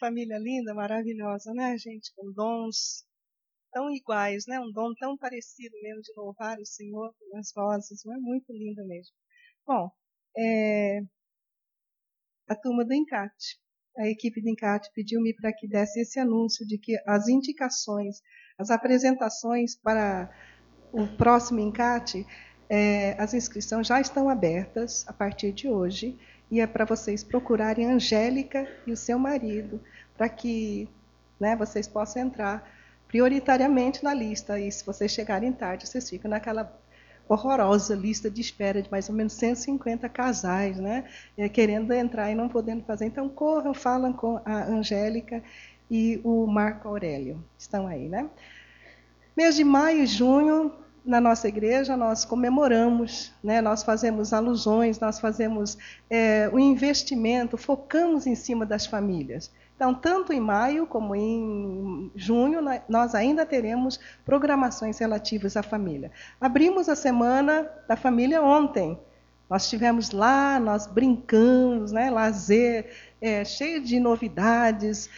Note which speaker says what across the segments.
Speaker 1: família linda, maravilhosa, né, gente? Com dons tão iguais, né? Um dom tão parecido mesmo de louvar o Senhor nas vozes, não é muito lindo mesmo. Bom, é, a turma do Encate, a equipe do Encate pediu-me para que desse esse anúncio de que as indicações, as apresentações para o próximo Encate, é, as inscrições já estão abertas a partir de hoje e é para vocês procurarem Angélica e o seu marido, para que né, vocês possam entrar prioritariamente na lista. E se vocês chegarem tarde, vocês ficam naquela horrorosa lista de espera de mais ou menos 150 casais, né, é, querendo entrar e não podendo fazer. Então, corram, falam com a Angélica e o Marco Aurélio. Estão aí, né? Mês de maio e junho, na nossa igreja nós comemoramos, né? nós fazemos alusões, nós fazemos é, o investimento, focamos em cima das famílias. Então, tanto em maio como em junho, nós ainda teremos programações relativas à família. Abrimos a semana da família ontem. Nós estivemos lá, nós brincamos, né? lazer, é, cheio de novidades,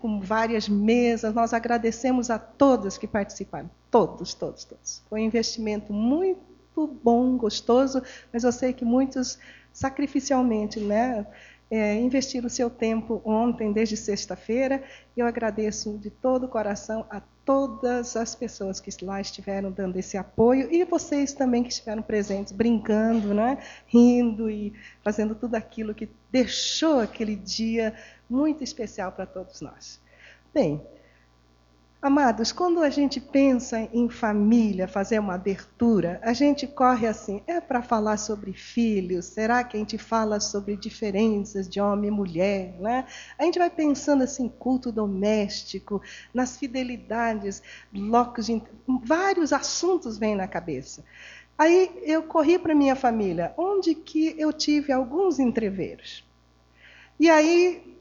Speaker 1: com várias mesas. Nós agradecemos a todos que participaram. Todos, todos, todos. Foi um investimento muito bom, gostoso, mas eu sei que muitos sacrificialmente, né? É, investiram o seu tempo ontem, desde sexta-feira. Eu agradeço de todo o coração a todas as pessoas que lá estiveram dando esse apoio e vocês também que estiveram presentes, brincando, né? rindo e fazendo tudo aquilo que deixou aquele dia muito especial para todos nós. Bem, Amados, quando a gente pensa em família, fazer uma abertura, a gente corre assim, é para falar sobre filhos? Será que a gente fala sobre diferenças de homem e mulher? Né? A gente vai pensando assim, culto doméstico, nas fidelidades, blocos de. vários assuntos vêm na cabeça. Aí eu corri para minha família, onde que eu tive alguns entreveros. E aí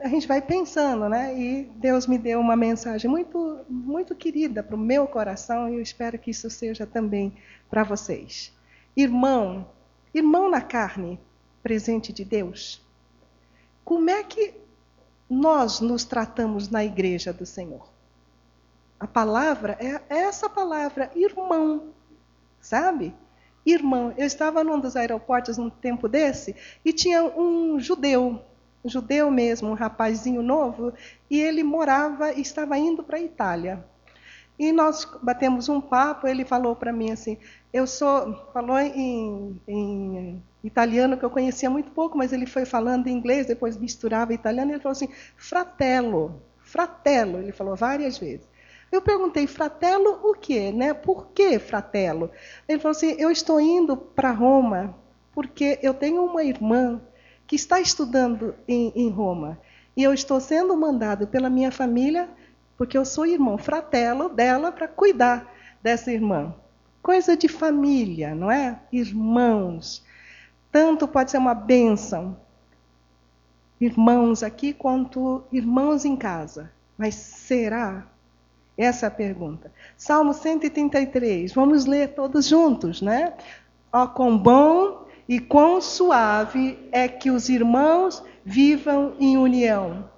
Speaker 1: a gente vai pensando, né? E Deus me deu uma mensagem muito, muito querida para o meu coração e eu espero que isso seja também para vocês. Irmão, irmão na carne, presente de Deus. Como é que nós nos tratamos na igreja do Senhor? A palavra é essa palavra, irmão, sabe? Irmão. Eu estava num dos aeroportos num tempo desse e tinha um judeu judeu mesmo, um rapazinho novo, e ele morava e estava indo para a Itália. E nós batemos um papo, ele falou para mim assim, eu sou, falou em, em, italiano que eu conhecia muito pouco, mas ele foi falando em inglês, depois misturava italiano, e ele falou assim, fratello, fratello, ele falou várias vezes. Eu perguntei, fratello o quê? Né? Por que fratello? Ele falou assim, eu estou indo para Roma porque eu tenho uma irmã que está estudando em, em Roma e eu estou sendo mandado pela minha família, porque eu sou irmão fratelo dela, para cuidar dessa irmã. Coisa de família, não é? Irmãos. Tanto pode ser uma bênção, irmãos aqui, quanto irmãos em casa. Mas será? Essa é a pergunta. Salmo 133, vamos ler todos juntos, né? Ó, oh, quão bom e quão suave é que os irmãos vivam em união.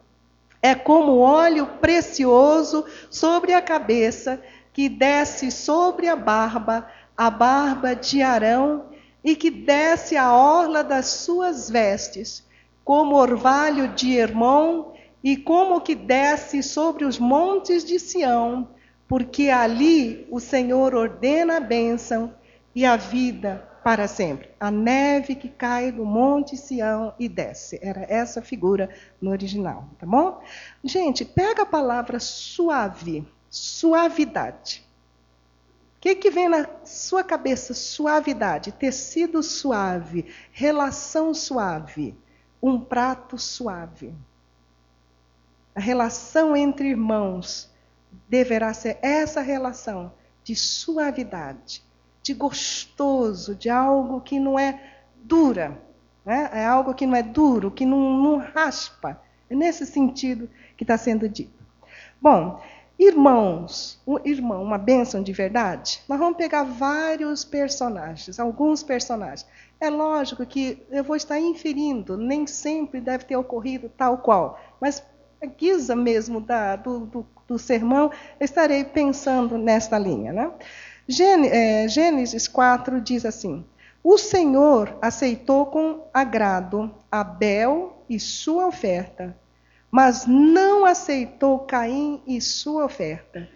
Speaker 1: É como óleo precioso sobre a cabeça que desce sobre a barba, a barba de Arão, e que desce a orla das suas vestes, como orvalho de Hermon, e como que desce sobre os montes de Sião, porque ali o Senhor ordena a bênção e a vida para sempre. A neve que cai do Monte Sião e desce. Era essa figura no original, tá bom? Gente, pega a palavra suave, suavidade. O que, que vem na sua cabeça? Suavidade, tecido suave, relação suave, um prato suave. A relação entre irmãos deverá ser essa relação de suavidade de gostoso, de algo que não é dura, né? é algo que não é duro, que não, não raspa. É nesse sentido que está sendo dito. Bom, irmãos, um irmão, uma bênção de verdade, nós vamos pegar vários personagens, alguns personagens. É lógico que eu vou estar inferindo, nem sempre deve ter ocorrido tal qual, mas a guisa mesmo da, do, do, do, sermão, estarei pensando nesta linha. Né? É, Gênesis 4 diz assim: O Senhor aceitou com agrado Abel e sua oferta, mas não aceitou Caim e sua oferta.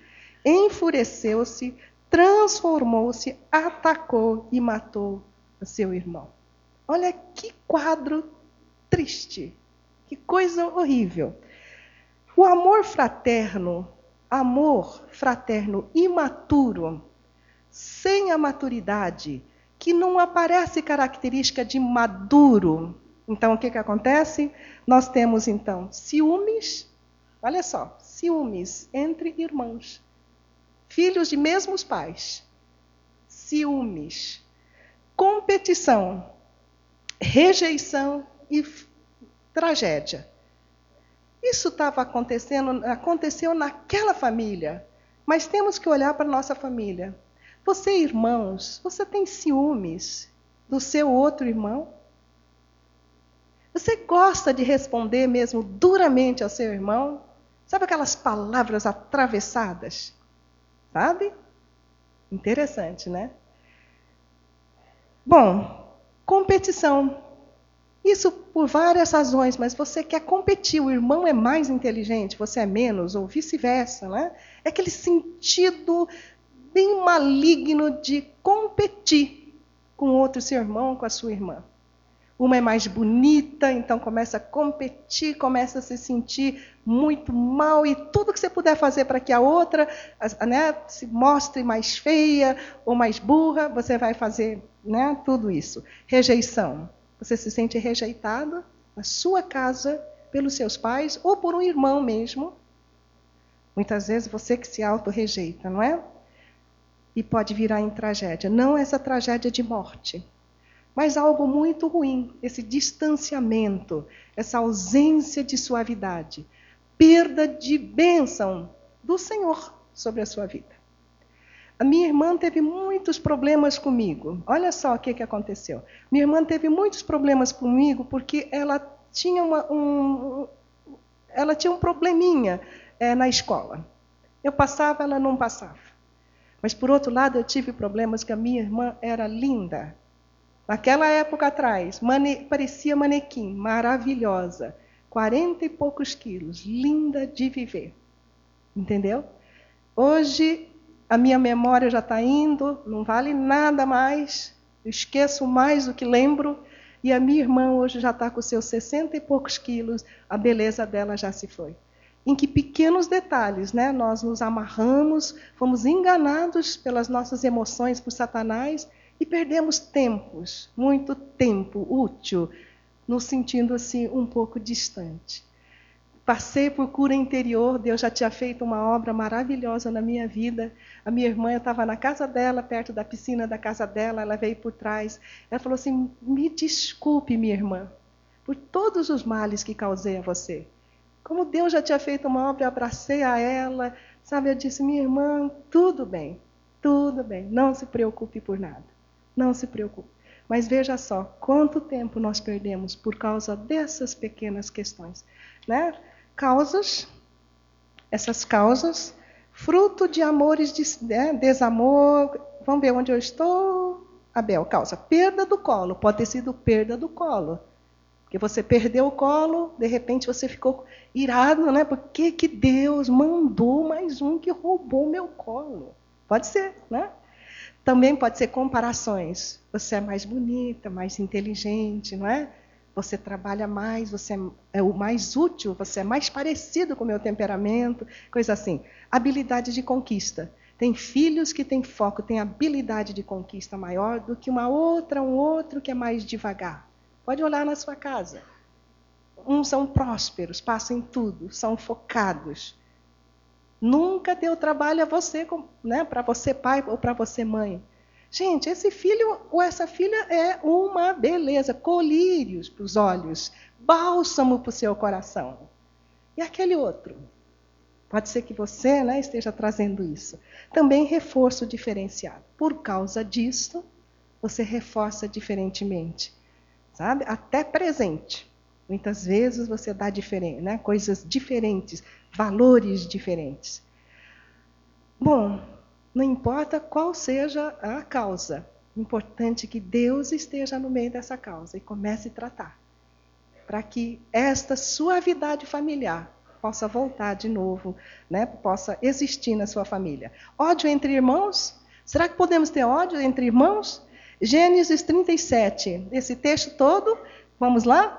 Speaker 1: Enfureceu-se, transformou-se, atacou e matou seu irmão. Olha que quadro triste, que coisa horrível. O amor fraterno, amor fraterno imaturo, sem a maturidade, que não aparece característica de maduro. Então, o que, que acontece? Nós temos, então, ciúmes, olha só, ciúmes entre irmãos, filhos de mesmos pais. Ciúmes, competição, rejeição e tragédia. Isso estava acontecendo, aconteceu naquela família, mas temos que olhar para a nossa família. Você, irmãos, você tem ciúmes do seu outro irmão? Você gosta de responder mesmo duramente ao seu irmão? Sabe aquelas palavras atravessadas? Sabe? Interessante, né? Bom, competição. Isso por várias razões, mas você quer competir, o irmão é mais inteligente, você é menos, ou vice-versa. Né? É aquele sentido bem maligno de competir com outro seu irmão, com a sua irmã. Uma é mais bonita, então começa a competir, começa a se sentir muito mal e tudo que você puder fazer para que a outra né, se mostre mais feia ou mais burra, você vai fazer né, tudo isso. Rejeição. Você se sente rejeitado na sua casa pelos seus pais ou por um irmão mesmo. Muitas vezes você que se auto-rejeita, não é? E pode virar em tragédia. Não essa tragédia de morte, mas algo muito ruim, esse distanciamento, essa ausência de suavidade, perda de bênção do Senhor sobre a sua vida. A minha irmã teve muitos problemas comigo. Olha só o que, que aconteceu. Minha irmã teve muitos problemas comigo porque ela tinha, uma, um, ela tinha um probleminha é, na escola. Eu passava, ela não passava. Mas, por outro lado, eu tive problemas que a minha irmã era linda, Naquela época atrás, mane parecia manequim, maravilhosa, quarenta e poucos quilos, linda de viver. Entendeu? Hoje a minha memória já está indo, não vale nada mais, esqueço mais do que lembro. E a minha irmã hoje já está com seus sessenta e poucos quilos, a beleza dela já se foi. Em que pequenos detalhes né, nós nos amarramos, fomos enganados pelas nossas emoções por Satanás e perdemos tempos, muito tempo útil, nos sentindo assim um pouco distante. Passei por cura interior, Deus já tinha feito uma obra maravilhosa na minha vida. A minha irmã, estava na casa dela, perto da piscina da casa dela, ela veio por trás. Ela falou assim: Me desculpe, minha irmã, por todos os males que causei a você. Como Deus já tinha feito uma obra, eu abracei a ela. Sabe, eu disse: Minha irmã, tudo bem, tudo bem, não se preocupe por nada. Não se preocupe. Mas veja só, quanto tempo nós perdemos por causa dessas pequenas questões. Né? Causas, essas causas, fruto de amores, de né, desamor. Vamos ver onde eu estou. Abel, causa. Perda do colo. Pode ter sido perda do colo. Porque você perdeu o colo, de repente você ficou irado, né? Por que, que Deus mandou mais um que roubou meu colo? Pode ser, né? Também pode ser comparações. Você é mais bonita, mais inteligente, não é? Você trabalha mais, você é o mais útil, você é mais parecido com o meu temperamento, coisa assim. Habilidade de conquista. Tem filhos que têm foco, têm habilidade de conquista maior do que uma outra, um outro que é mais devagar. Pode olhar na sua casa. Uns são prósperos, passam em tudo, são focados. Nunca deu trabalho a você, né, para você pai ou para você mãe. Gente, esse filho ou essa filha é uma beleza, colírios para os olhos, bálsamo para o seu coração. E aquele outro? Pode ser que você né, esteja trazendo isso. Também reforço diferenciado. Por causa disso, você reforça diferentemente. Sabe? Até presente. Muitas vezes você dá diferente, né? coisas diferentes, valores diferentes. Bom, não importa qual seja a causa, importante que Deus esteja no meio dessa causa e comece a tratar, para que esta suavidade familiar possa voltar de novo, né? possa existir na sua família. Ódio entre irmãos? Será que podemos ter ódio entre irmãos? Gênesis 37, esse texto todo, vamos lá?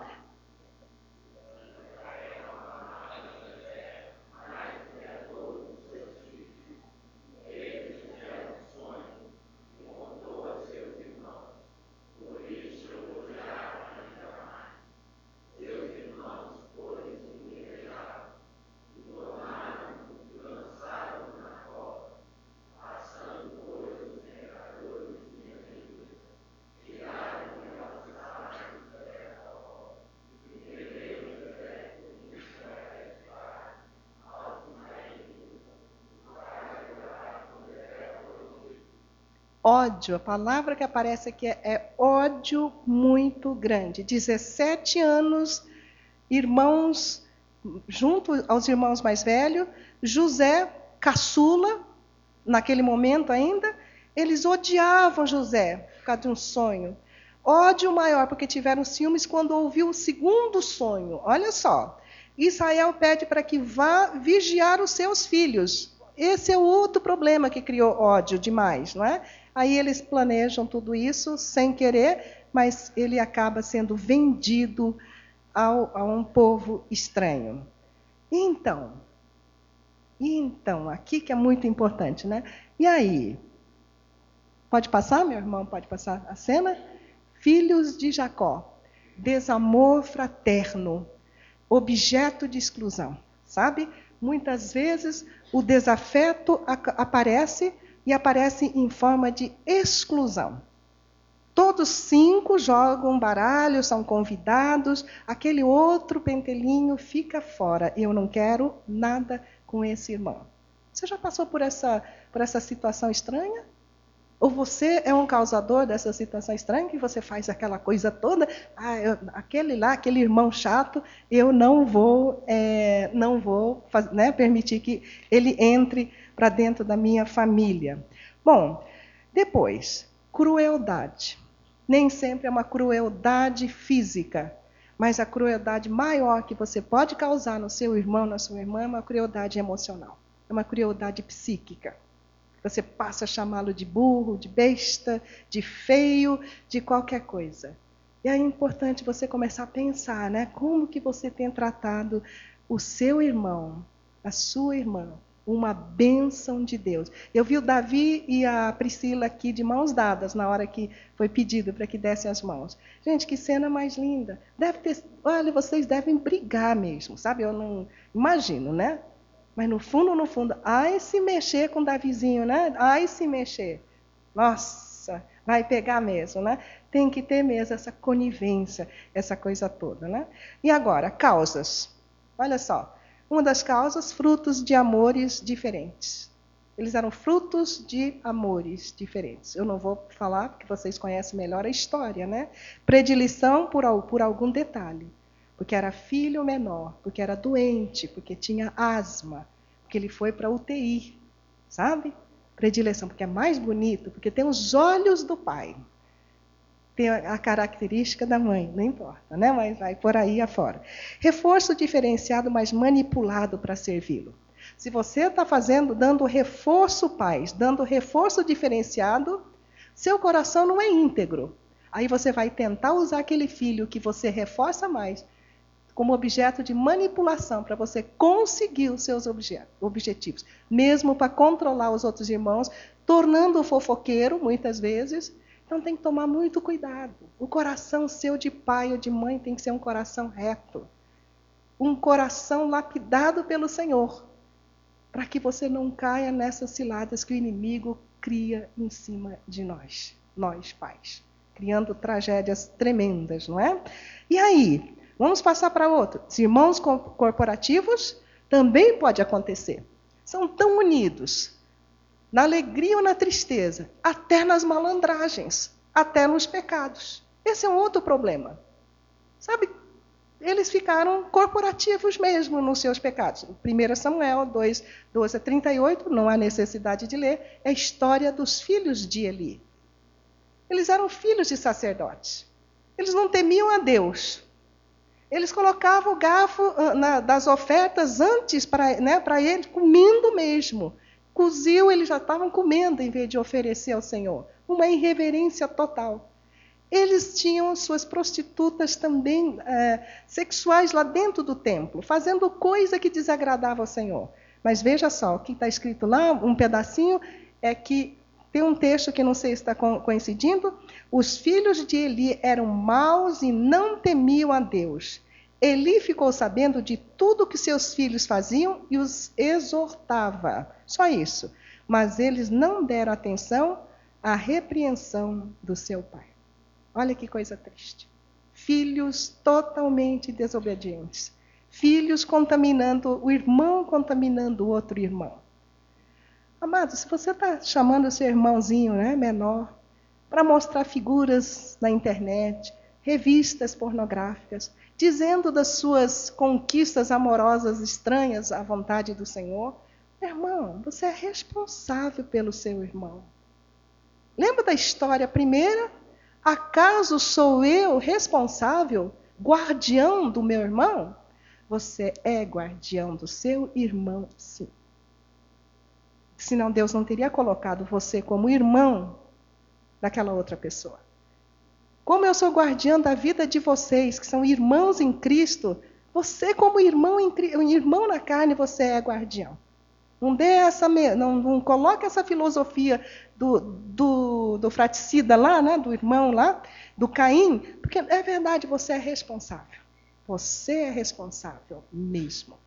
Speaker 1: Ódio, a palavra que aparece aqui é, é ódio muito grande. 17 anos, irmãos, junto aos irmãos mais velhos, José, caçula, naquele momento ainda, eles odiavam José por causa de um sonho. Ódio maior, porque tiveram ciúmes quando ouviu o segundo sonho. Olha só. Israel pede para que vá vigiar os seus filhos. Esse é o outro problema que criou ódio demais, não é? Aí eles planejam tudo isso sem querer, mas ele acaba sendo vendido ao, a um povo estranho. Então, então, aqui que é muito importante, né? E aí? Pode passar, meu irmão? Pode passar a cena? Filhos de Jacó, desamor fraterno, objeto de exclusão, sabe? Muitas vezes o desafeto aparece e aparece em forma de exclusão. Todos cinco jogam baralho, são convidados, aquele outro pentelinho fica fora. Eu não quero nada com esse irmão. Você já passou por essa, por essa situação estranha? Ou você é um causador dessa situação estranha que você faz aquela coisa toda? Ah, eu, aquele lá, aquele irmão chato, eu não vou, é, não vou faz, né, permitir que ele entre para dentro da minha família. Bom, depois, crueldade. Nem sempre é uma crueldade física, mas a crueldade maior que você pode causar no seu irmão, na sua irmã, é uma crueldade emocional, é uma crueldade psíquica. Você passa a chamá-lo de burro, de besta, de feio, de qualquer coisa. E é importante você começar a pensar, né? Como que você tem tratado o seu irmão, a sua irmã, uma bênção de Deus. Eu vi o Davi e a Priscila aqui de mãos dadas na hora que foi pedido para que dessem as mãos. Gente, que cena mais linda. Deve ter, olha, vocês devem brigar mesmo, sabe? Eu não imagino, né? Mas no fundo, no fundo, ai se mexer com Davizinho, né? Ai se mexer. Nossa, vai pegar mesmo, né? Tem que ter mesmo essa conivência, essa coisa toda, né? E agora, causas. Olha só. Uma das causas, frutos de amores diferentes. Eles eram frutos de amores diferentes. Eu não vou falar, porque vocês conhecem melhor a história, né? Predileção por, por algum detalhe. Porque era filho menor, porque era doente, porque tinha asma, porque ele foi para UTI, sabe? Predileção, porque é mais bonito, porque tem os olhos do pai tem a característica da mãe, não importa, né? mas vai por aí afora. Reforço diferenciado, mas manipulado para servi-lo. Se você está fazendo, dando reforço pais, dando reforço diferenciado, seu coração não é íntegro. Aí você vai tentar usar aquele filho que você reforça mais como objeto de manipulação para você conseguir os seus objetivos, mesmo para controlar os outros irmãos, tornando o fofoqueiro, muitas vezes, então tem que tomar muito cuidado. O coração seu de pai ou de mãe tem que ser um coração reto. Um coração lapidado pelo Senhor. Para que você não caia nessas ciladas que o inimigo cria em cima de nós, nós pais. Criando tragédias tremendas, não é? E aí, vamos passar para outro. Os irmãos corporativos também pode acontecer. São tão unidos, na alegria ou na tristeza, até nas malandragens, até nos pecados. Esse é um outro problema. Sabe, eles ficaram corporativos mesmo nos seus pecados. 1 Samuel 2, 12 a 38, não há necessidade de ler, é a história dos filhos de Eli. Eles eram filhos de sacerdotes. Eles não temiam a Deus. Eles colocavam o garfo ah, na, das ofertas antes para né, ele, comendo mesmo. Coziu, eles já estavam comendo em vez de oferecer ao Senhor. Uma irreverência total. Eles tinham suas prostitutas também é, sexuais lá dentro do templo, fazendo coisa que desagradava ao Senhor. Mas veja só, o que está escrito lá, um pedacinho, é que tem um texto que não sei se está coincidindo. Os filhos de Eli eram maus e não temiam a Deus. Eli ficou sabendo de tudo que seus filhos faziam e os exortava. Só isso. Mas eles não deram atenção à repreensão do seu pai. Olha que coisa triste. Filhos totalmente desobedientes. Filhos contaminando, o irmão contaminando o outro irmão. Amado, se você está chamando seu irmãozinho né, menor para mostrar figuras na internet, revistas pornográficas, dizendo das suas conquistas amorosas estranhas à vontade do Senhor, irmão, você é responsável pelo seu irmão. Lembra da história primeira? Acaso sou eu responsável, guardião do meu irmão? Você é guardião do seu irmão, sim senão Deus não teria colocado você como irmão daquela outra pessoa. Como eu sou guardiã da vida de vocês, que são irmãos em Cristo, você, como irmão, em, irmão na carne, você é guardião. Não dê essa, não, não coloque essa filosofia do, do, do fraticida lá, né, do irmão lá, do Caim, porque é verdade, você é responsável. Você é responsável mesmo.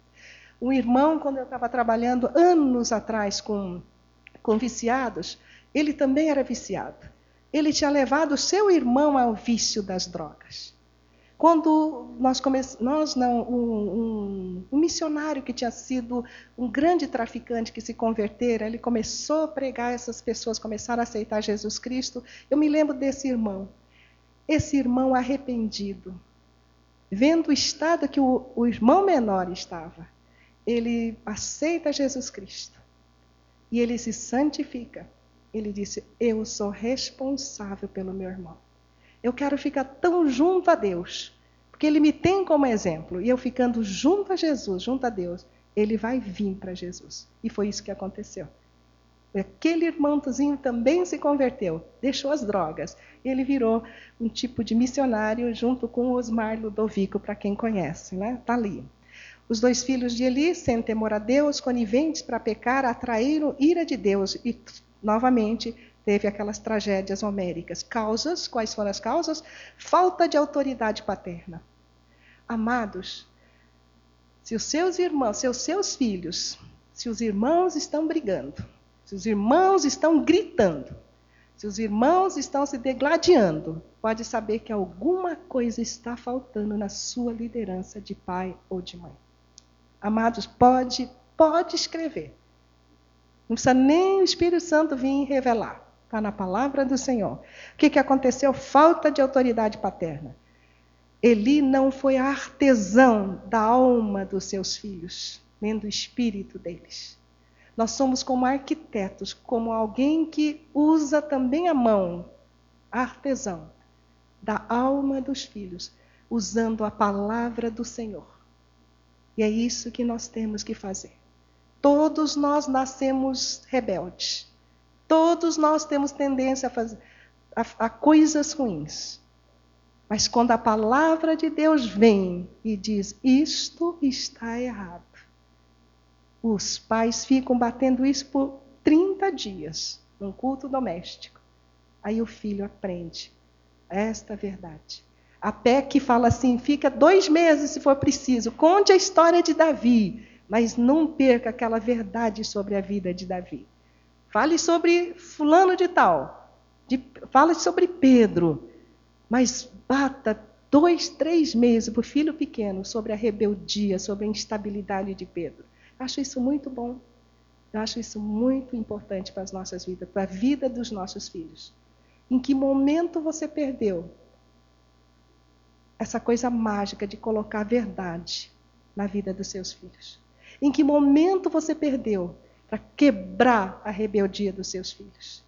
Speaker 1: Um irmão, quando eu estava trabalhando anos atrás com, com viciados, ele também era viciado. Ele tinha levado o seu irmão ao vício das drogas. Quando nós começamos, nós não, um, um, um, missionário que tinha sido um grande traficante que se convertera, ele começou a pregar, essas pessoas começaram a aceitar Jesus Cristo. Eu me lembro desse irmão, esse irmão arrependido, vendo o estado que o, o irmão menor estava ele aceita Jesus Cristo e ele se santifica. Ele disse: Eu sou responsável pelo meu irmão. Eu quero ficar tão junto a Deus, porque ele me tem como exemplo. E eu ficando junto a Jesus, junto a Deus, ele vai vir para Jesus. E foi isso que aconteceu. Aquele irmãozinho também se converteu, deixou as drogas. Ele virou um tipo de missionário junto com Osmar Ludovico, para quem conhece, né? Está ali. Os dois filhos de Eli, sem temor a Deus, coniventes para pecar, atraíram ira de Deus e, novamente, teve aquelas tragédias homéricas. Causas, quais foram as causas? Falta de autoridade paterna. Amados, se os seus irmãos, se os seus filhos, se os irmãos estão brigando, se os irmãos estão gritando, se os irmãos estão se degladiando, pode saber que alguma coisa está faltando na sua liderança de pai ou de mãe. Amados, pode, pode escrever. Não precisa nem o Espírito Santo vir revelar. Está na palavra do Senhor. O que, que aconteceu? Falta de autoridade paterna. Eli não foi artesão da alma dos seus filhos, nem do espírito deles. Nós somos como arquitetos, como alguém que usa também a mão, artesão, da alma dos filhos, usando a palavra do Senhor. E é isso que nós temos que fazer. Todos nós nascemos rebeldes. Todos nós temos tendência a, fazer, a, a coisas ruins. Mas quando a palavra de Deus vem e diz: Isto está errado, os pais ficam batendo isso por 30 dias num culto doméstico. Aí o filho aprende esta verdade. A PEC fala assim: fica dois meses se for preciso, conte a história de Davi, mas não perca aquela verdade sobre a vida de Davi. Fale sobre Fulano de Tal, de, fale sobre Pedro, mas bata dois, três meses para o filho pequeno sobre a rebeldia, sobre a instabilidade de Pedro. Acho isso muito bom. Eu acho isso muito importante para as nossas vidas, para a vida dos nossos filhos. Em que momento você perdeu essa coisa mágica de colocar a verdade na vida dos seus filhos. Em que momento você perdeu para quebrar a rebeldia dos seus filhos?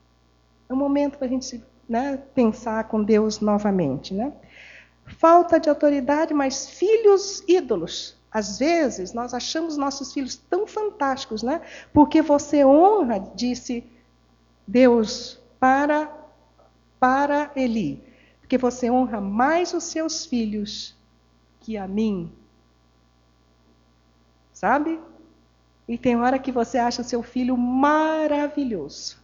Speaker 1: É um momento para a gente né, pensar com Deus novamente. Né? Falta de autoridade, mas filhos ídolos. Às vezes, nós achamos nossos filhos tão fantásticos, né? Porque você honra, disse Deus para, para Eli. Porque você honra mais os seus filhos que a mim. Sabe? E tem hora que você acha o seu filho maravilhoso.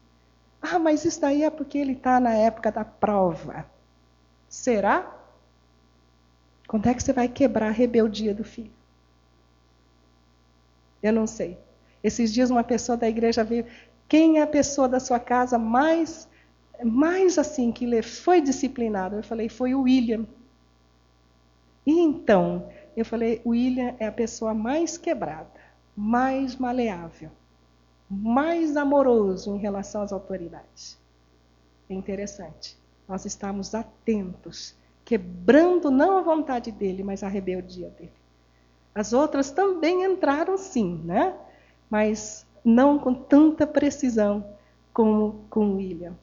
Speaker 1: Ah, mas isso daí é porque ele está na época da prova. Será? Quando é que você vai quebrar a rebeldia do filho? Eu não sei. Esses dias uma pessoa da igreja veio. Quem é a pessoa da sua casa mais, mais assim, que foi disciplinado? Eu falei, foi o William. E então, eu falei, o William é a pessoa mais quebrada, mais maleável, mais amoroso em relação às autoridades. É interessante. Nós estamos atentos, quebrando não a vontade dele, mas a rebeldia dele. As outras também entraram sim, né? mas não com tanta precisão como com William.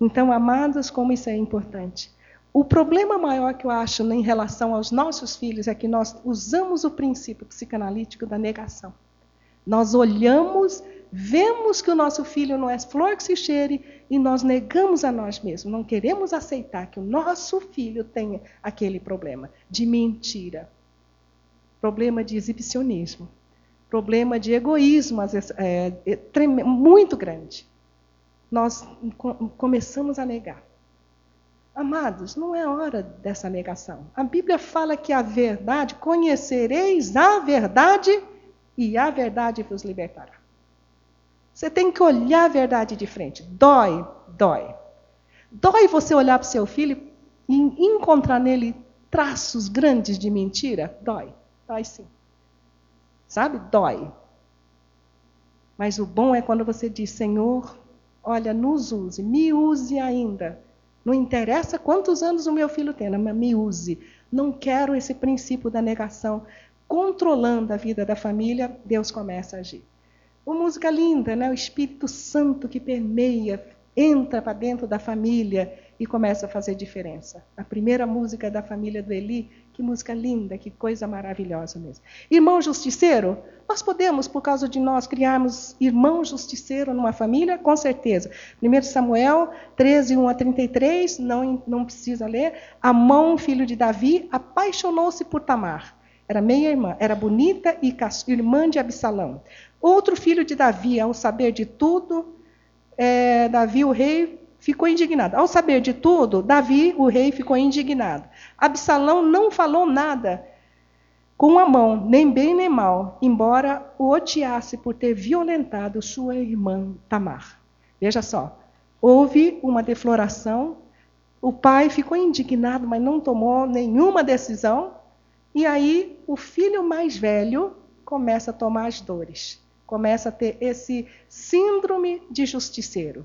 Speaker 1: Então, amados, como isso é importante. O problema maior que eu acho em relação aos nossos filhos é que nós usamos o princípio psicanalítico da negação. Nós olhamos, vemos que o nosso filho não é flor que se cheire e nós negamos a nós mesmos. Não queremos aceitar que o nosso filho tenha aquele problema de mentira, problema de exibicionismo, problema de egoísmo é, é, muito grande. Nós começamos a negar. Amados, não é hora dessa negação. A Bíblia fala que a verdade, conhecereis a verdade e a verdade vos libertará. Você tem que olhar a verdade de frente. Dói, dói. Dói você olhar para o seu filho e encontrar nele traços grandes de mentira? Dói. Dói sim. Sabe? Dói. Mas o bom é quando você diz: Senhor, olha, nos use, me use ainda. Não interessa quantos anos o meu filho tem, mas me use. Não quero esse princípio da negação controlando a vida da família. Deus começa a agir. Uma música linda, né? O Espírito Santo que permeia, entra para dentro da família e começa a fazer diferença. A primeira música da família do Eli que música linda, que coisa maravilhosa mesmo. Irmão justiceiro, nós podemos, por causa de nós, criarmos irmão justiceiro numa família? Com certeza. 1 Samuel 13, 1 a 33, não, não precisa ler. Amon, filho de Davi, apaixonou-se por Tamar. Era meia-irmã, era bonita e irmã de Absalão. Outro filho de Davi, ao saber de tudo, é, Davi, o rei, ficou indignado. Ao saber de tudo, Davi, o rei, ficou indignado. Absalão não falou nada com a mão, nem bem nem mal, embora o odiasse por ter violentado sua irmã Tamar. Veja só, houve uma defloração, o pai ficou indignado, mas não tomou nenhuma decisão, e aí o filho mais velho começa a tomar as dores, começa a ter esse síndrome de justiceiro.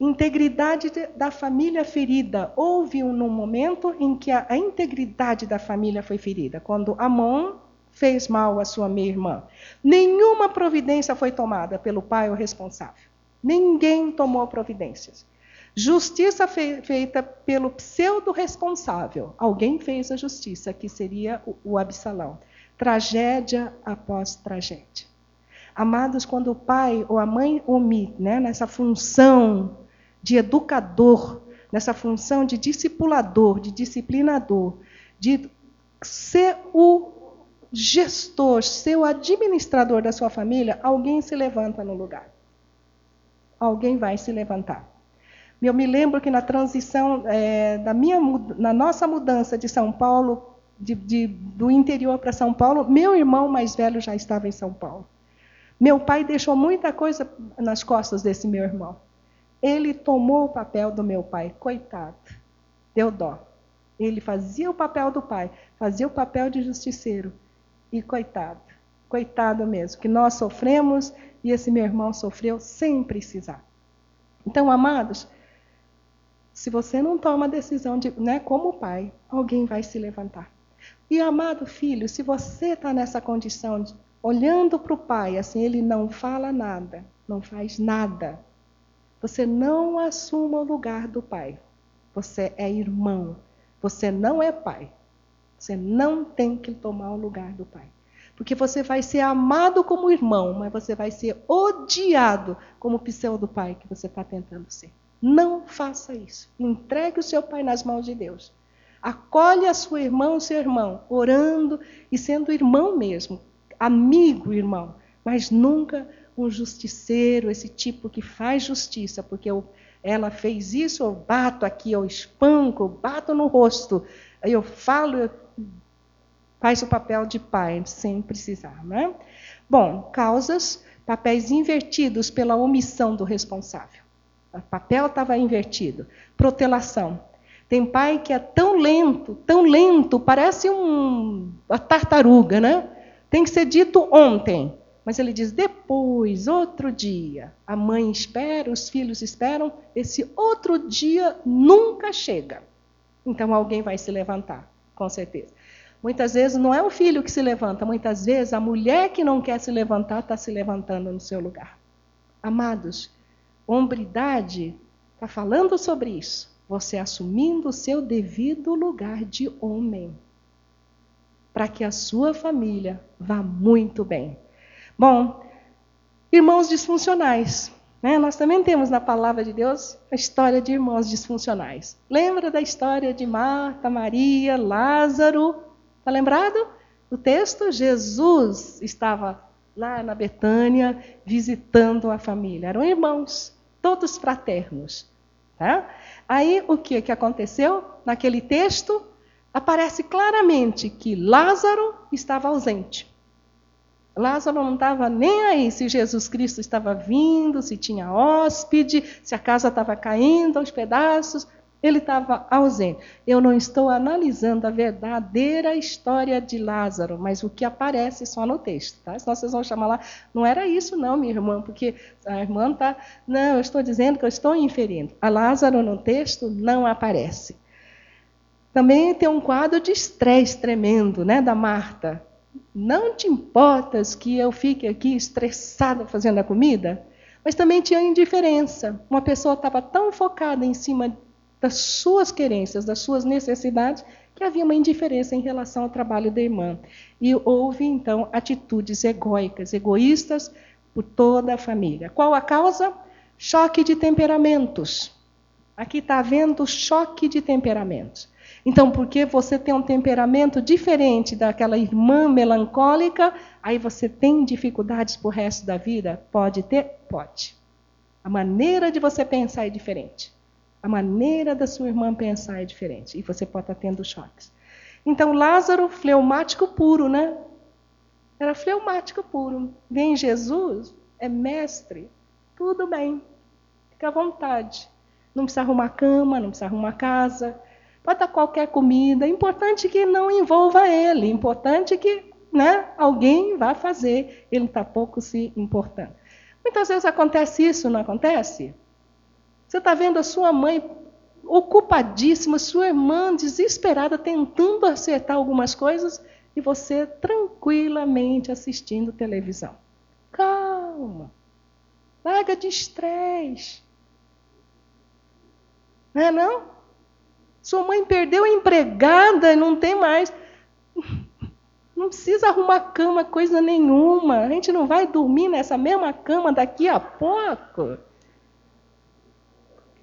Speaker 1: Integridade da família ferida. Houve um, momento em que a, a integridade da família foi ferida, quando Amon fez mal à sua meia-irmã. Nenhuma providência foi tomada pelo pai ou responsável. Ninguém tomou providências. Justiça fe feita pelo pseudo-responsável. Alguém fez a justiça, que seria o, o Absalão. Tragédia após tragédia. Amados, quando o pai ou a mãe omite né, nessa função de educador, nessa função de discipulador, de disciplinador, de ser o gestor, ser o administrador da sua família, alguém se levanta no lugar. Alguém vai se levantar. Eu me lembro que na transição é, da minha, na nossa mudança de São Paulo, de, de, do interior para São Paulo, meu irmão mais velho já estava em São Paulo. Meu pai deixou muita coisa nas costas desse meu irmão. Ele tomou o papel do meu pai, coitado. Deu dó. Ele fazia o papel do pai, fazia o papel de justiceiro. E coitado, coitado mesmo, que nós sofremos e esse meu irmão sofreu sem precisar. Então, amados, Se você não toma a decisão de, né, como pai, alguém vai se levantar. E amado filho, se você está nessa condição, de, olhando para o pai, assim, ele não fala nada, não faz nada, você não assuma o lugar do pai. Você é irmão. Você não é pai. Você não tem que tomar o lugar do pai. Porque você vai ser amado como irmão, mas você vai ser odiado como pseudo pai que você está tentando ser. Não faça isso. Entregue o seu pai nas mãos de Deus. Acolhe a sua irmã ou seu irmão, orando e sendo irmão mesmo, amigo irmão, mas nunca um justiceiro, esse tipo que faz justiça, porque eu, ela fez isso, eu bato aqui, eu espanco, eu bato no rosto, aí eu falo, eu, faz o papel de pai sem precisar. Né? Bom, causas, papéis invertidos pela omissão do responsável. O papel estava invertido. Protelação. Tem pai que é tão lento, tão lento, parece um, uma tartaruga, né? Tem que ser dito ontem. Mas ele diz depois, outro dia. A mãe espera, os filhos esperam, esse outro dia nunca chega. Então alguém vai se levantar, com certeza. Muitas vezes não é o filho que se levanta, muitas vezes a mulher que não quer se levantar está se levantando no seu lugar. Amados, hombridade está falando sobre isso. Você assumindo o seu devido lugar de homem. Para que a sua família vá muito bem. Bom, irmãos disfuncionais. Né? Nós também temos na palavra de Deus a história de irmãos disfuncionais. Lembra da história de Marta, Maria, Lázaro? Está lembrado? O texto, Jesus estava lá na Betânia visitando a família. Eram irmãos, todos fraternos. Tá? Aí o que, que aconteceu? Naquele texto, aparece claramente que Lázaro estava ausente. Lázaro não estava nem aí se Jesus Cristo estava vindo, se tinha hóspede, se a casa estava caindo aos pedaços. Ele estava ausente. Eu não estou analisando a verdadeira história de Lázaro, mas o que aparece só no texto. Tá? Senão vocês vão chamar lá, não era isso não, minha irmã, porque a irmã está... Não, eu estou dizendo que eu estou inferindo. A Lázaro no texto não aparece. Também tem um quadro de estresse tremendo né, da Marta. Não te importas que eu fique aqui estressada fazendo a comida? Mas também tinha indiferença. Uma pessoa estava tão focada em cima das suas querências, das suas necessidades, que havia uma indiferença em relação ao trabalho da irmã. E houve, então, atitudes egóicas, egoístas por toda a família. Qual a causa? Choque de temperamentos. Aqui está havendo choque de temperamentos. Então, porque você tem um temperamento diferente daquela irmã melancólica, aí você tem dificuldades para o resto da vida? Pode ter? Pode. A maneira de você pensar é diferente. A maneira da sua irmã pensar é diferente. E você pode estar tendo choques. Então, Lázaro, fleumático puro, né? Era fleumático puro. Vem Jesus, é mestre. Tudo bem. Fica à vontade. Não precisa arrumar cama, não precisa arrumar casa Pode dar qualquer comida. Importante que não envolva ele. Importante que né, alguém vá fazer. Ele está pouco se importando. Muitas vezes acontece isso, não acontece? Você está vendo a sua mãe ocupadíssima, sua irmã desesperada, tentando acertar algumas coisas, e você tranquilamente assistindo televisão. Calma. Larga de estresse. Não é não? Sua mãe perdeu a empregada não tem mais. Não precisa arrumar cama, coisa nenhuma. A gente não vai dormir nessa mesma cama daqui a pouco.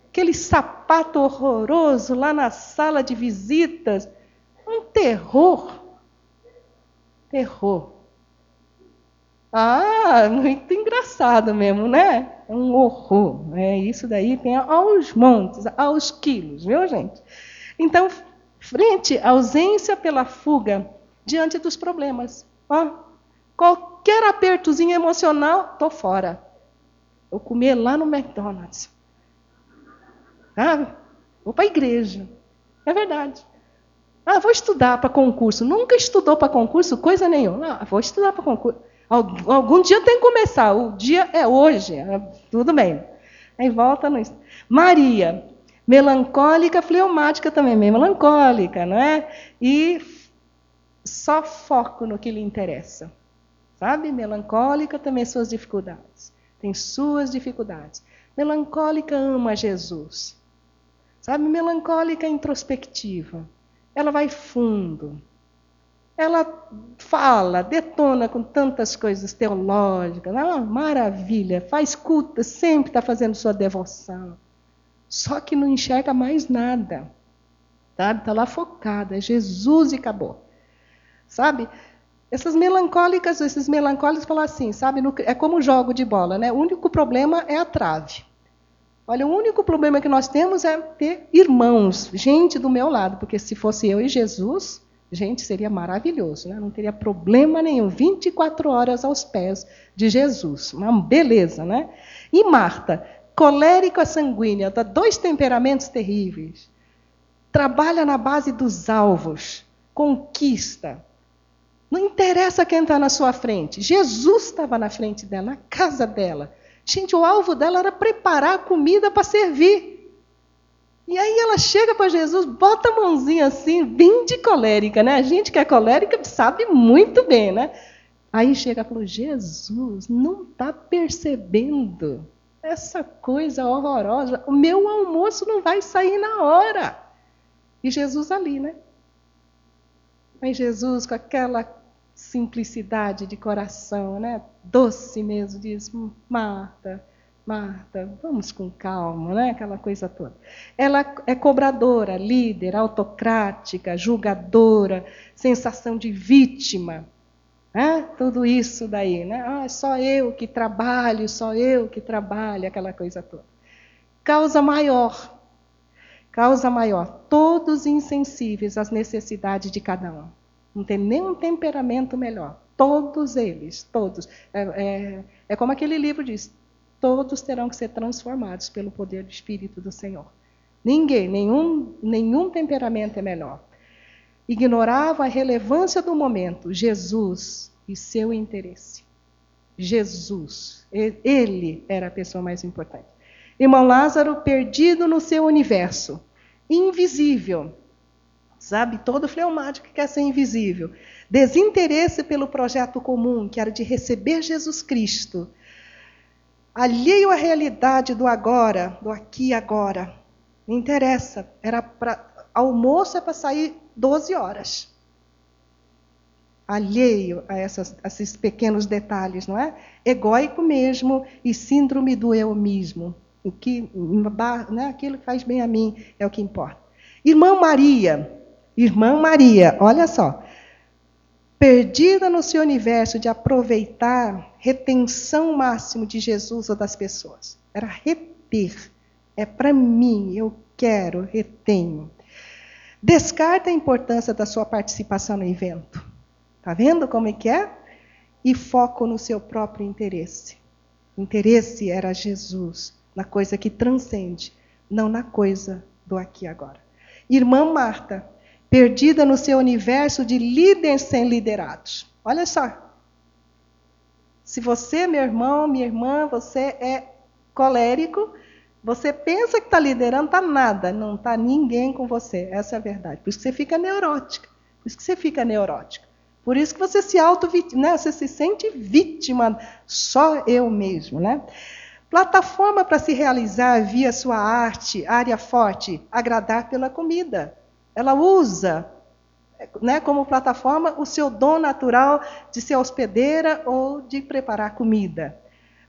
Speaker 1: Aquele sapato horroroso lá na sala de visitas. Um terror. Terror. Ah, muito engraçado mesmo, né? Um horror. É, isso daí tem aos montes, aos quilos, viu, gente? Então, frente à ausência pela fuga diante dos problemas. Ó, qualquer apertozinho emocional, tô fora. Vou comer lá no McDonald's. Ah, vou para a igreja. É verdade. Ah, vou estudar para concurso. Nunca estudou para concurso, coisa nenhuma. Ah, vou estudar para concurso. Algum dia tem que começar. O dia é hoje. Ah, tudo bem. Aí volta no. Maria, Melancólica, fleumática também, melancólica, não é? E só foco no que lhe interessa. Sabe? Melancólica também suas dificuldades. Tem suas dificuldades. Melancólica ama Jesus. Sabe? Melancólica introspectiva. Ela vai fundo. Ela fala, detona com tantas coisas teológicas. Ah, maravilha. Faz culto, sempre está fazendo sua devoção. Só que não enxerga mais nada. Está lá focada. É Jesus e acabou. Sabe? Essas melancólicas, esses melancólicos falam assim, sabe? É como jogo de bola, né? O único problema é a trave. Olha, o único problema que nós temos é ter irmãos, gente do meu lado, porque se fosse eu e Jesus, gente, seria maravilhoso, né? Não teria problema nenhum, 24 horas aos pés de Jesus. Uma beleza, né? E Marta, colérica sanguínea, dá dois temperamentos terríveis. Trabalha na base dos alvos, conquista, não interessa quem está na sua frente. Jesus estava na frente dela, na casa dela. Gente, o alvo dela era preparar a comida para servir. E aí ela chega para Jesus, bota a mãozinha assim, bem de colérica, né? A gente que é colérica sabe muito bem, né? Aí chega e falou: Jesus, não está percebendo essa coisa horrorosa. O meu almoço não vai sair na hora. E Jesus ali, né? Aí Jesus, com aquela simplicidade de coração, né? doce mesmo, diz: Marta, Marta, vamos com calma, né? aquela coisa toda. Ela é cobradora, líder, autocrática, julgadora, sensação de vítima. Né? Tudo isso daí, né? Ah, só eu que trabalho, só eu que trabalho, aquela coisa toda. Causa maior, causa maior, todos insensíveis às necessidades de cada um. Não tem nenhum temperamento melhor. Todos eles, todos. É, é, é como aquele livro diz: todos terão que ser transformados pelo poder do Espírito do Senhor. Ninguém, nenhum, nenhum temperamento é melhor. Ignorava a relevância do momento, Jesus e seu interesse. Jesus, ele era a pessoa mais importante. Irmão Lázaro, perdido no seu universo, invisível, sabe? Todo fleumático que quer ser invisível. Desinteresse pelo projeto comum, que era de receber Jesus Cristo. Alheio à realidade do agora, do aqui e agora. Não interessa. Era para almoço é para sair 12 horas. Alheio a, essas, a esses pequenos detalhes, não é? Egóico mesmo e síndrome do eu mesmo. O que, né, aquilo que faz bem a mim é o que importa. Irmã Maria, Irmã Maria, olha só. Perdida no seu universo de aproveitar retenção máximo de Jesus ou das pessoas. Era reter. É para mim, eu quero, retenho. Descarta a importância da sua participação no evento. Tá vendo como é que é? E foco no seu próprio interesse. O interesse era Jesus, na coisa que transcende, não na coisa do aqui e agora. Irmã Marta, perdida no seu universo de líderes sem liderados. Olha só. Se você, meu irmão, minha irmã, você é colérico, você pensa que está liderando, está nada, não está ninguém com você. Essa é a verdade. Por isso que você fica neurótica. Por isso que você fica neurótica. Por isso que você se auto né? você se sente vítima, só eu mesmo, né? Plataforma para se realizar via sua arte, área forte, agradar pela comida. Ela usa né, como plataforma o seu dom natural de ser hospedeira ou de preparar comida.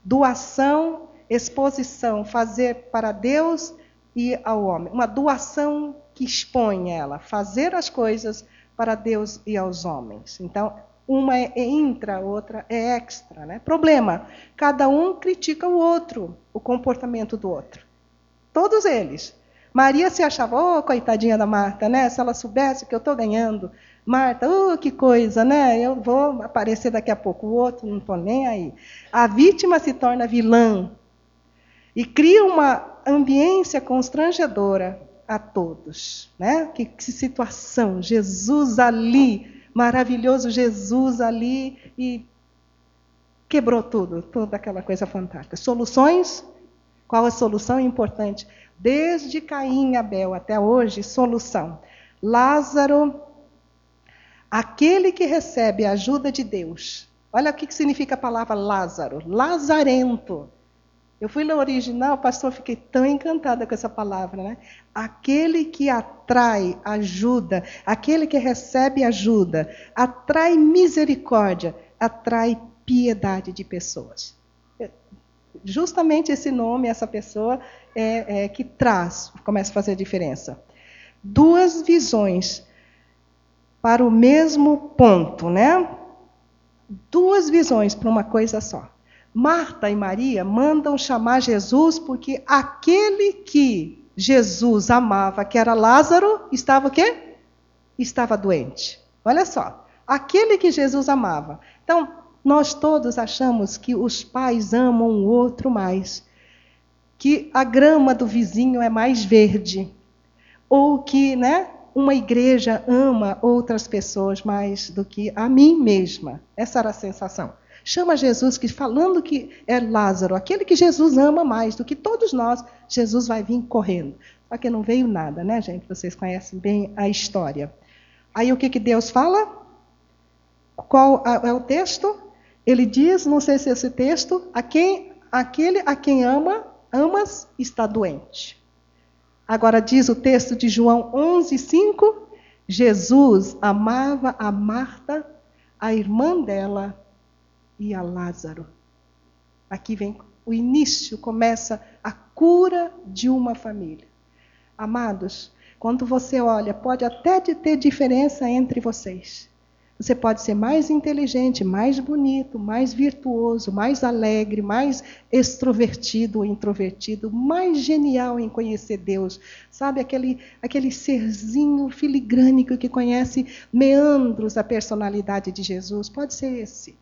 Speaker 1: Doação, exposição, fazer para Deus e ao homem. Uma doação que expõe ela, fazer as coisas para Deus e aos homens. Então, uma é intra, outra é extra. Né? Problema: cada um critica o outro, o comportamento do outro. Todos eles. Maria se achava, oh, coitadinha da Marta, né? Se ela soubesse que eu estou ganhando. Marta, oh, que coisa, né? Eu vou aparecer daqui a pouco. O outro, não estou nem aí. A vítima se torna vilã e cria uma ambiência constrangedora a todos. Né? Que, que situação! Jesus ali, maravilhoso Jesus ali, e quebrou tudo, toda aquela coisa fantástica. Soluções Qual a solução importante? Desde Caim e Abel até hoje, solução. Lázaro, aquele que recebe a ajuda de Deus. Olha o que significa a palavra Lázaro. Lazarento. Eu fui no original, pastor, fiquei tão encantada com essa palavra, né? Aquele que atrai ajuda, aquele que recebe ajuda, atrai misericórdia, atrai piedade de pessoas. Justamente esse nome, essa pessoa, é, é que traz, começa a fazer a diferença. Duas visões para o mesmo ponto, né? Duas visões para uma coisa só. Marta e Maria mandam chamar Jesus porque aquele que Jesus amava, que era Lázaro, estava o quê? Estava doente. Olha só, aquele que Jesus amava. Então, nós todos achamos que os pais amam o outro mais, que a grama do vizinho é mais verde, ou que, né, uma igreja ama outras pessoas mais do que a mim mesma. Essa era a sensação chama Jesus, que falando que é Lázaro, aquele que Jesus ama mais do que todos nós, Jesus vai vir correndo. Só que não veio nada, né, gente? Vocês conhecem bem a história. Aí o que, que Deus fala? Qual é o texto? Ele diz, não sei se é esse texto, a quem, aquele a quem ama, amas, está doente. Agora diz o texto de João 11, 5, Jesus amava a Marta, a irmã dela, e a Lázaro. Aqui vem o início, começa a cura de uma família. Amados, quando você olha, pode até ter diferença entre vocês. Você pode ser mais inteligente, mais bonito, mais virtuoso, mais alegre, mais extrovertido ou introvertido, mais genial em conhecer Deus. Sabe aquele aquele serzinho filigrânico que conhece meandros da personalidade de Jesus? Pode ser esse.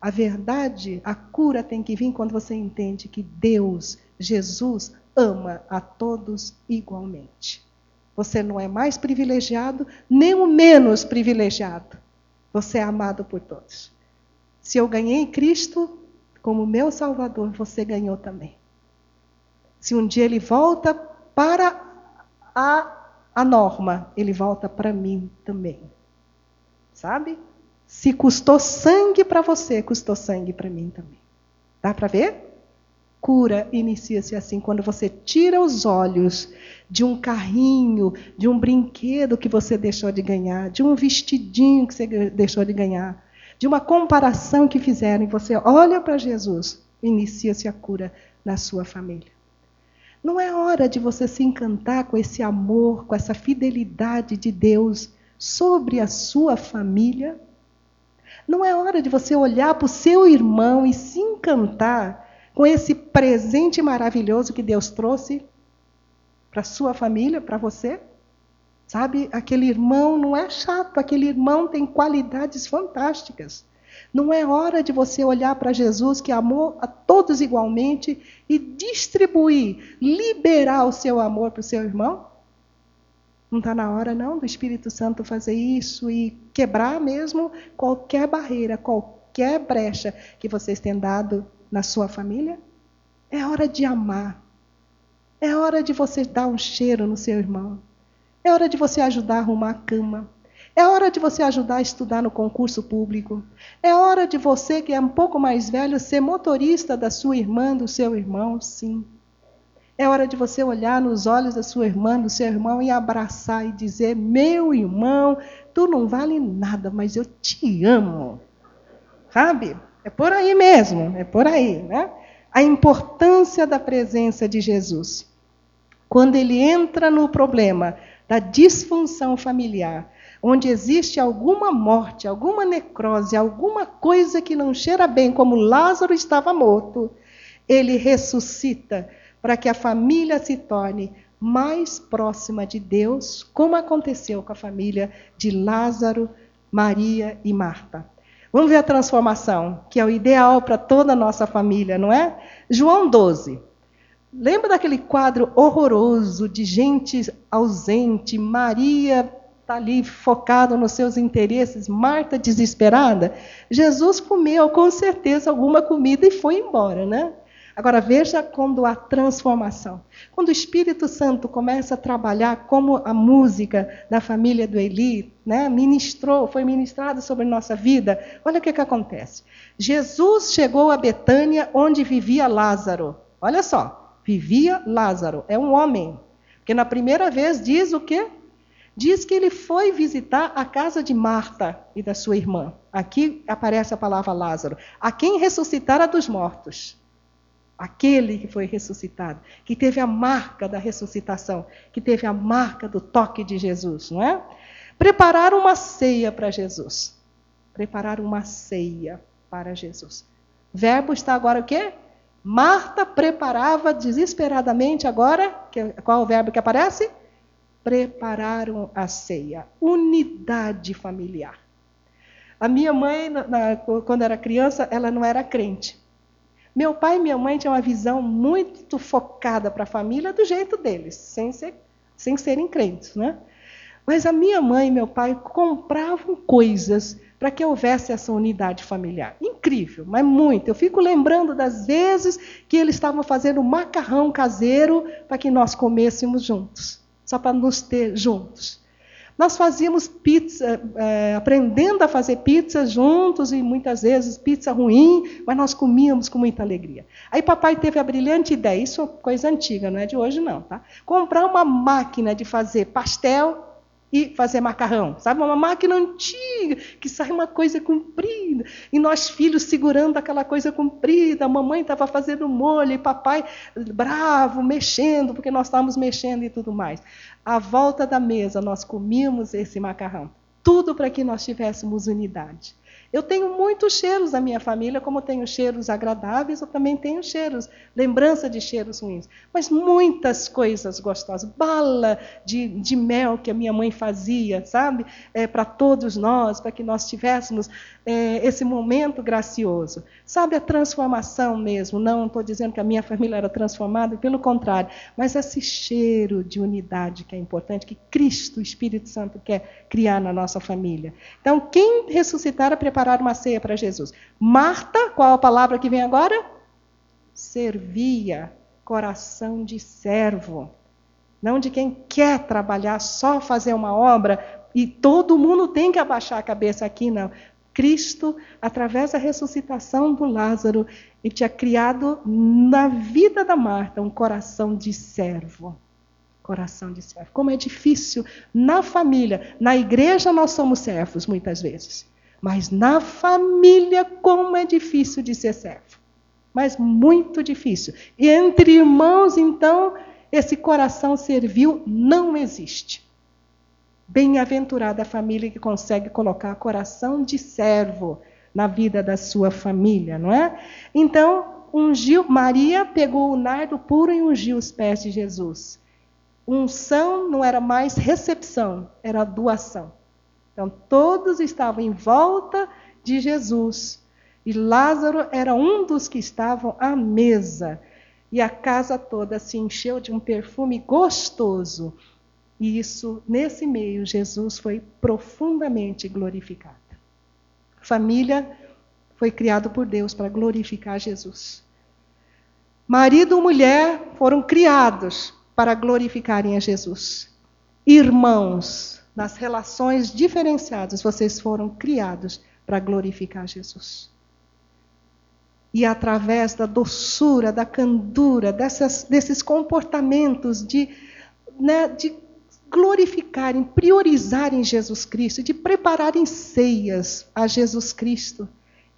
Speaker 1: A verdade, a cura tem que vir quando você entende que Deus, Jesus, ama a todos igualmente. Você não é mais privilegiado, nem o menos privilegiado. Você é amado por todos. Se eu ganhei Cristo como meu Salvador, você ganhou também. Se um dia ele volta para a, a norma, ele volta para mim também. Sabe? Se custou sangue para você, custou sangue para mim também. Dá para ver? Cura inicia-se assim, quando você tira os olhos de um carrinho, de um brinquedo que você deixou de ganhar, de um vestidinho que você deixou de ganhar, de uma comparação que fizeram e você olha para Jesus, inicia-se a cura na sua família. Não é hora de você se encantar com esse amor, com essa fidelidade de Deus sobre a sua família? Não é hora de você olhar para o seu irmão e se encantar com esse presente maravilhoso que Deus trouxe para sua família, para você? Sabe, aquele irmão não é chato, aquele irmão tem qualidades fantásticas. Não é hora de você olhar para Jesus, que amou a todos igualmente, e distribuir, liberar o seu amor para o seu irmão? Não está na hora, não, do Espírito Santo fazer isso e quebrar mesmo qualquer barreira, qualquer brecha que vocês tenham dado na sua família? É hora de amar. É hora de você dar um cheiro no seu irmão. É hora de você ajudar a arrumar a cama. É hora de você ajudar a estudar no concurso público. É hora de você, que é um pouco mais velho, ser motorista da sua irmã, do seu irmão, sim. É hora de você olhar nos olhos da sua irmã, do seu irmão e abraçar e dizer: Meu irmão, tu não vale nada, mas eu te amo. Sabe? É por aí mesmo, é por aí, né? A importância da presença de Jesus. Quando ele entra no problema da disfunção familiar, onde existe alguma morte, alguma necrose, alguma coisa que não cheira bem, como Lázaro estava morto, ele ressuscita para que a família se torne mais próxima de Deus, como aconteceu com a família de Lázaro, Maria e Marta. Vamos ver a transformação, que é o ideal para toda a nossa família, não é? João 12. Lembra daquele quadro horroroso de gente ausente, Maria está ali focada nos seus interesses, Marta desesperada? Jesus comeu com certeza alguma comida e foi embora, né? Agora veja quando há transformação. Quando o Espírito Santo começa a trabalhar como a música da família do Eli, né, ministrou, foi ministrado sobre nossa vida, olha o que, que acontece. Jesus chegou a Betânia, onde vivia Lázaro. Olha só, vivia Lázaro, é um homem. Porque na primeira vez diz o quê? Diz que ele foi visitar a casa de Marta e da sua irmã. Aqui aparece a palavra Lázaro, a quem ressuscitara dos mortos aquele que foi ressuscitado, que teve a marca da ressuscitação, que teve a marca do toque de Jesus, não é? Preparar uma ceia para Jesus. Preparar uma ceia para Jesus. Verbo está agora o quê? Marta preparava desesperadamente agora, qual é o verbo que aparece? Prepararam a ceia. Unidade familiar. A minha mãe, na, quando era criança, ela não era crente. Meu pai e minha mãe tinham uma visão muito focada para a família do jeito deles, sem, ser, sem serem crentes. Né? Mas a minha mãe e meu pai compravam coisas para que houvesse essa unidade familiar. Incrível, mas muito. Eu fico lembrando das vezes que eles estavam fazendo macarrão caseiro para que nós comêssemos juntos, só para nos ter juntos. Nós fazíamos pizza, é, aprendendo a fazer pizza juntos e muitas vezes pizza ruim, mas nós comíamos com muita alegria. Aí papai teve a brilhante ideia, isso é coisa antiga, não é de hoje não, tá? Comprar uma máquina de fazer pastel e fazer macarrão, sabe? Uma máquina antiga, que sai uma coisa comprida. E nós, filhos, segurando aquela coisa comprida. A mamãe estava fazendo molho e papai bravo, mexendo, porque nós estávamos mexendo e tudo mais. À volta da mesa, nós comíamos esse macarrão. Tudo para que nós tivéssemos unidade. Eu tenho muitos cheiros da minha família, como tenho cheiros agradáveis, eu também tenho cheiros, lembrança de cheiros ruins. Mas muitas coisas gostosas. Bala de, de mel que a minha mãe fazia, sabe? É, para todos nós, para que nós tivéssemos é, esse momento gracioso. Sabe a transformação mesmo? Não estou dizendo que a minha família era transformada, pelo contrário. Mas esse cheiro de unidade que é importante, que Cristo, o Espírito Santo, quer criar na nossa família. Então, quem ressuscitar a preparar uma ceia para Jesus. Marta, qual a palavra que vem agora? Servia, coração de servo. Não de quem quer trabalhar, só fazer uma obra e todo mundo tem que abaixar a cabeça aqui, não. Cristo, através da ressuscitação do Lázaro, ele tinha criado na vida da Marta um coração de servo. Coração de servo. Como é difícil na família, na igreja nós somos servos muitas vezes. Mas na família, como é difícil de ser servo. Mas muito difícil. E entre irmãos, então, esse coração servil não existe. Bem-aventurada a família que consegue colocar coração de servo na vida da sua família, não é? Então, ungiu, Maria pegou o nardo puro e ungiu os pés de Jesus. Unção não era mais recepção, era doação. Então, todos estavam em volta de Jesus. E Lázaro era um dos que estavam à mesa. E a casa toda se encheu de um perfume gostoso. E isso, nesse meio, Jesus foi profundamente glorificado. Família foi criado por Deus para glorificar Jesus. Marido e mulher foram criados para glorificarem a Jesus. Irmãos nas relações diferenciadas, vocês foram criados para glorificar Jesus. E através da doçura, da candura, dessas, desses comportamentos de, né, de glorificarem, priorizarem Jesus Cristo, de prepararem ceias a Jesus Cristo,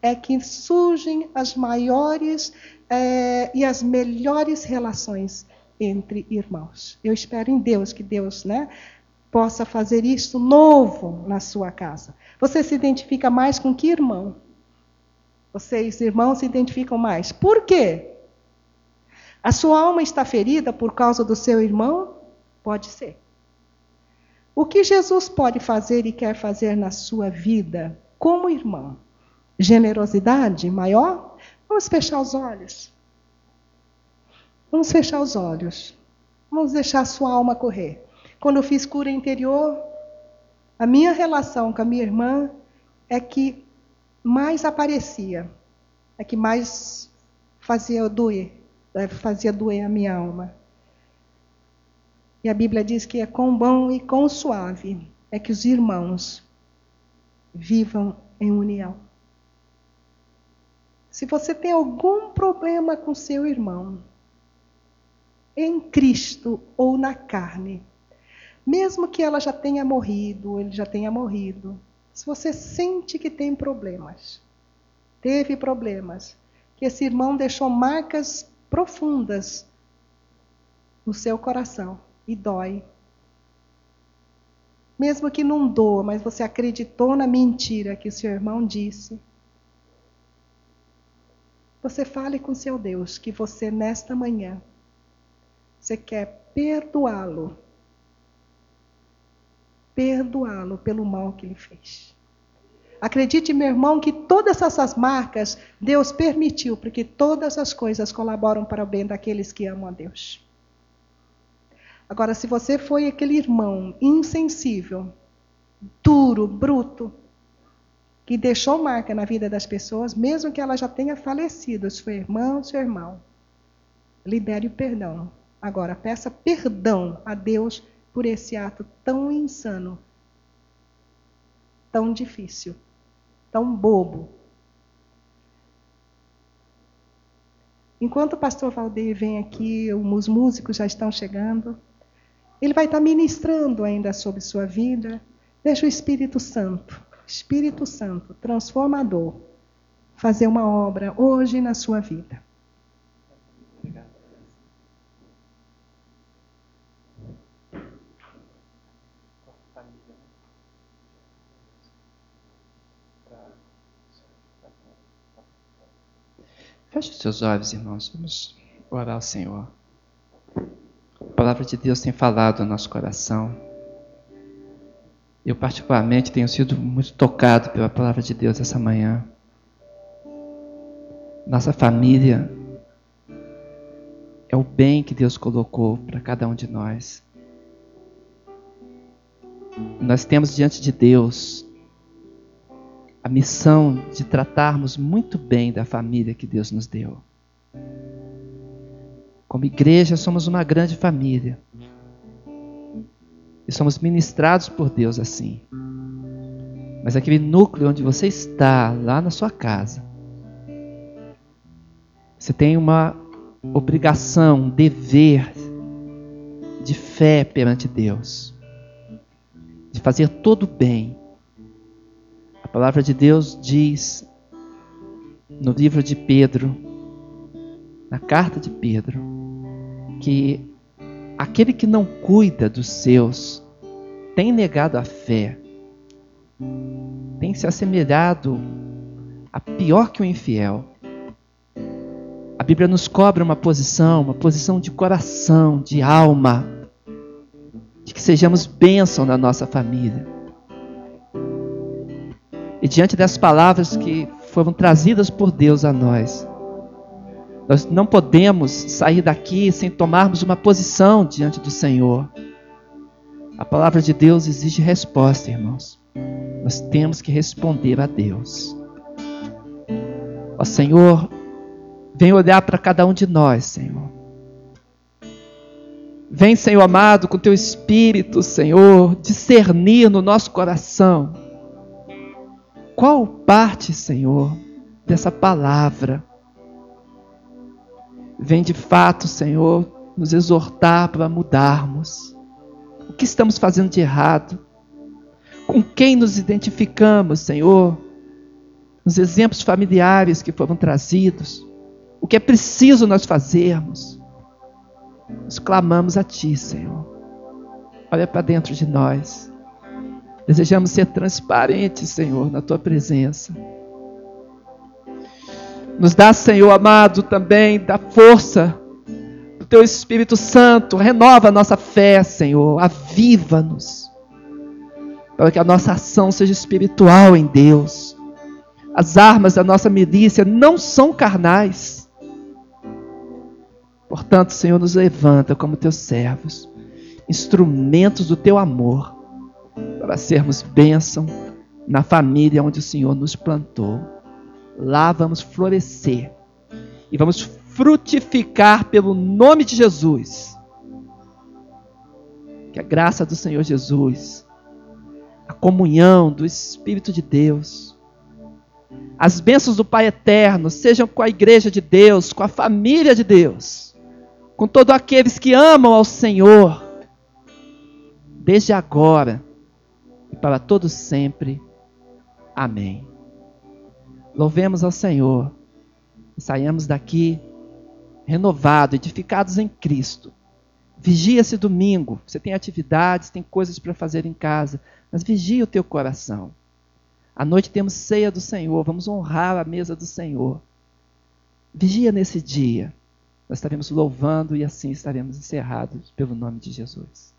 Speaker 1: é que surgem as maiores é, e as melhores relações entre irmãos. Eu espero em Deus que Deus né, possa fazer isso novo na sua casa. Você se identifica mais com que irmão? Vocês, irmãos, se identificam mais. Por quê? A sua alma está ferida por causa do seu irmão? Pode ser. O que Jesus pode fazer e quer fazer na sua vida como irmão? Generosidade maior? Vamos fechar os olhos. Vamos fechar os olhos. Vamos deixar a sua alma correr. Quando eu fiz cura interior, a minha relação com a minha irmã é que mais aparecia, é que mais fazia doer. fazia doer a minha alma. E a Bíblia diz que é com bom e com suave é que os irmãos vivam em união. Se você tem algum problema com seu irmão, em Cristo ou na carne, mesmo que ela já tenha morrido, ou ele já tenha morrido, se você sente que tem problemas, teve problemas, que esse irmão deixou marcas profundas no seu coração e dói. Mesmo que não doa, mas você acreditou na mentira que o seu irmão disse. Você fale com seu Deus que você, nesta manhã, você quer perdoá-lo. Perdoá-lo pelo mal que ele fez. Acredite, meu irmão, que todas essas marcas Deus permitiu, porque todas as coisas colaboram para o bem daqueles que amam a Deus. Agora, se você foi aquele irmão insensível, duro, bruto, que deixou marca na vida das pessoas, mesmo que ela já tenha falecido, seu irmão, seu irmão, libere o perdão. Agora, peça perdão a Deus por esse ato tão insano, tão difícil, tão bobo. Enquanto o pastor Valdeir vem aqui, os músicos já estão chegando. Ele vai estar ministrando ainda sobre sua vida. Deixa o Espírito Santo, Espírito Santo, transformador, fazer uma obra hoje na sua vida.
Speaker 2: Feche seus olhos, irmãos. Vamos orar ao Senhor. Palavra de Deus tem falado no nosso coração. Eu, particularmente, tenho sido muito tocado pela palavra de Deus essa manhã. Nossa família é o bem que Deus colocou para cada um de nós. Nós temos diante de Deus a missão de tratarmos muito bem da família que Deus nos deu. Como igreja, somos uma grande família. E somos ministrados por Deus assim. Mas aquele núcleo onde você está, lá na sua casa, você tem uma obrigação, um dever de fé perante Deus, de fazer todo o bem a palavra de Deus diz no livro de Pedro, na carta de Pedro, que aquele que não cuida dos seus tem negado a fé, tem se assemelhado a pior que o infiel. A Bíblia nos cobra uma posição, uma posição de coração, de alma, de que sejamos bênção na nossa família e diante das palavras que foram trazidas por Deus a nós, nós não podemos sair daqui sem tomarmos uma posição diante do Senhor. A palavra de Deus exige resposta, irmãos. Nós temos que responder a Deus. Ó Senhor, vem olhar para cada um de nós, Senhor. Vem, Senhor amado, com teu espírito, Senhor, discernir no nosso coração qual parte, Senhor, dessa palavra vem de fato, Senhor, nos exortar para mudarmos? O que estamos fazendo de errado? Com quem nos identificamos, Senhor? Nos exemplos familiares que foram trazidos, o que é preciso nós fazermos? Nós clamamos a Ti, Senhor. Olha para dentro de nós. Desejamos ser transparentes, Senhor, na tua presença. Nos dá, Senhor amado, também da força do teu Espírito Santo. Renova a nossa fé, Senhor. Aviva-nos. Para que a nossa ação seja espiritual em Deus. As armas da nossa milícia não são carnais. Portanto, Senhor, nos levanta como teus servos, instrumentos do teu amor para sermos bênção na família onde o Senhor nos plantou. Lá vamos florescer e vamos frutificar pelo nome de Jesus. Que a graça do Senhor Jesus, a comunhão do Espírito de Deus, as bênçãos do Pai Eterno sejam com a igreja de Deus, com a família de Deus, com todos aqueles que amam ao Senhor, desde agora e para todos sempre. Amém. Louvemos ao Senhor saiamos daqui renovados, edificados em Cristo. Vigia esse domingo. Você tem atividades, tem coisas para fazer em casa, mas vigia o teu coração. À noite temos ceia do Senhor, vamos honrar a mesa do Senhor. Vigia nesse dia. Nós estaremos louvando e assim estaremos encerrados pelo nome de Jesus.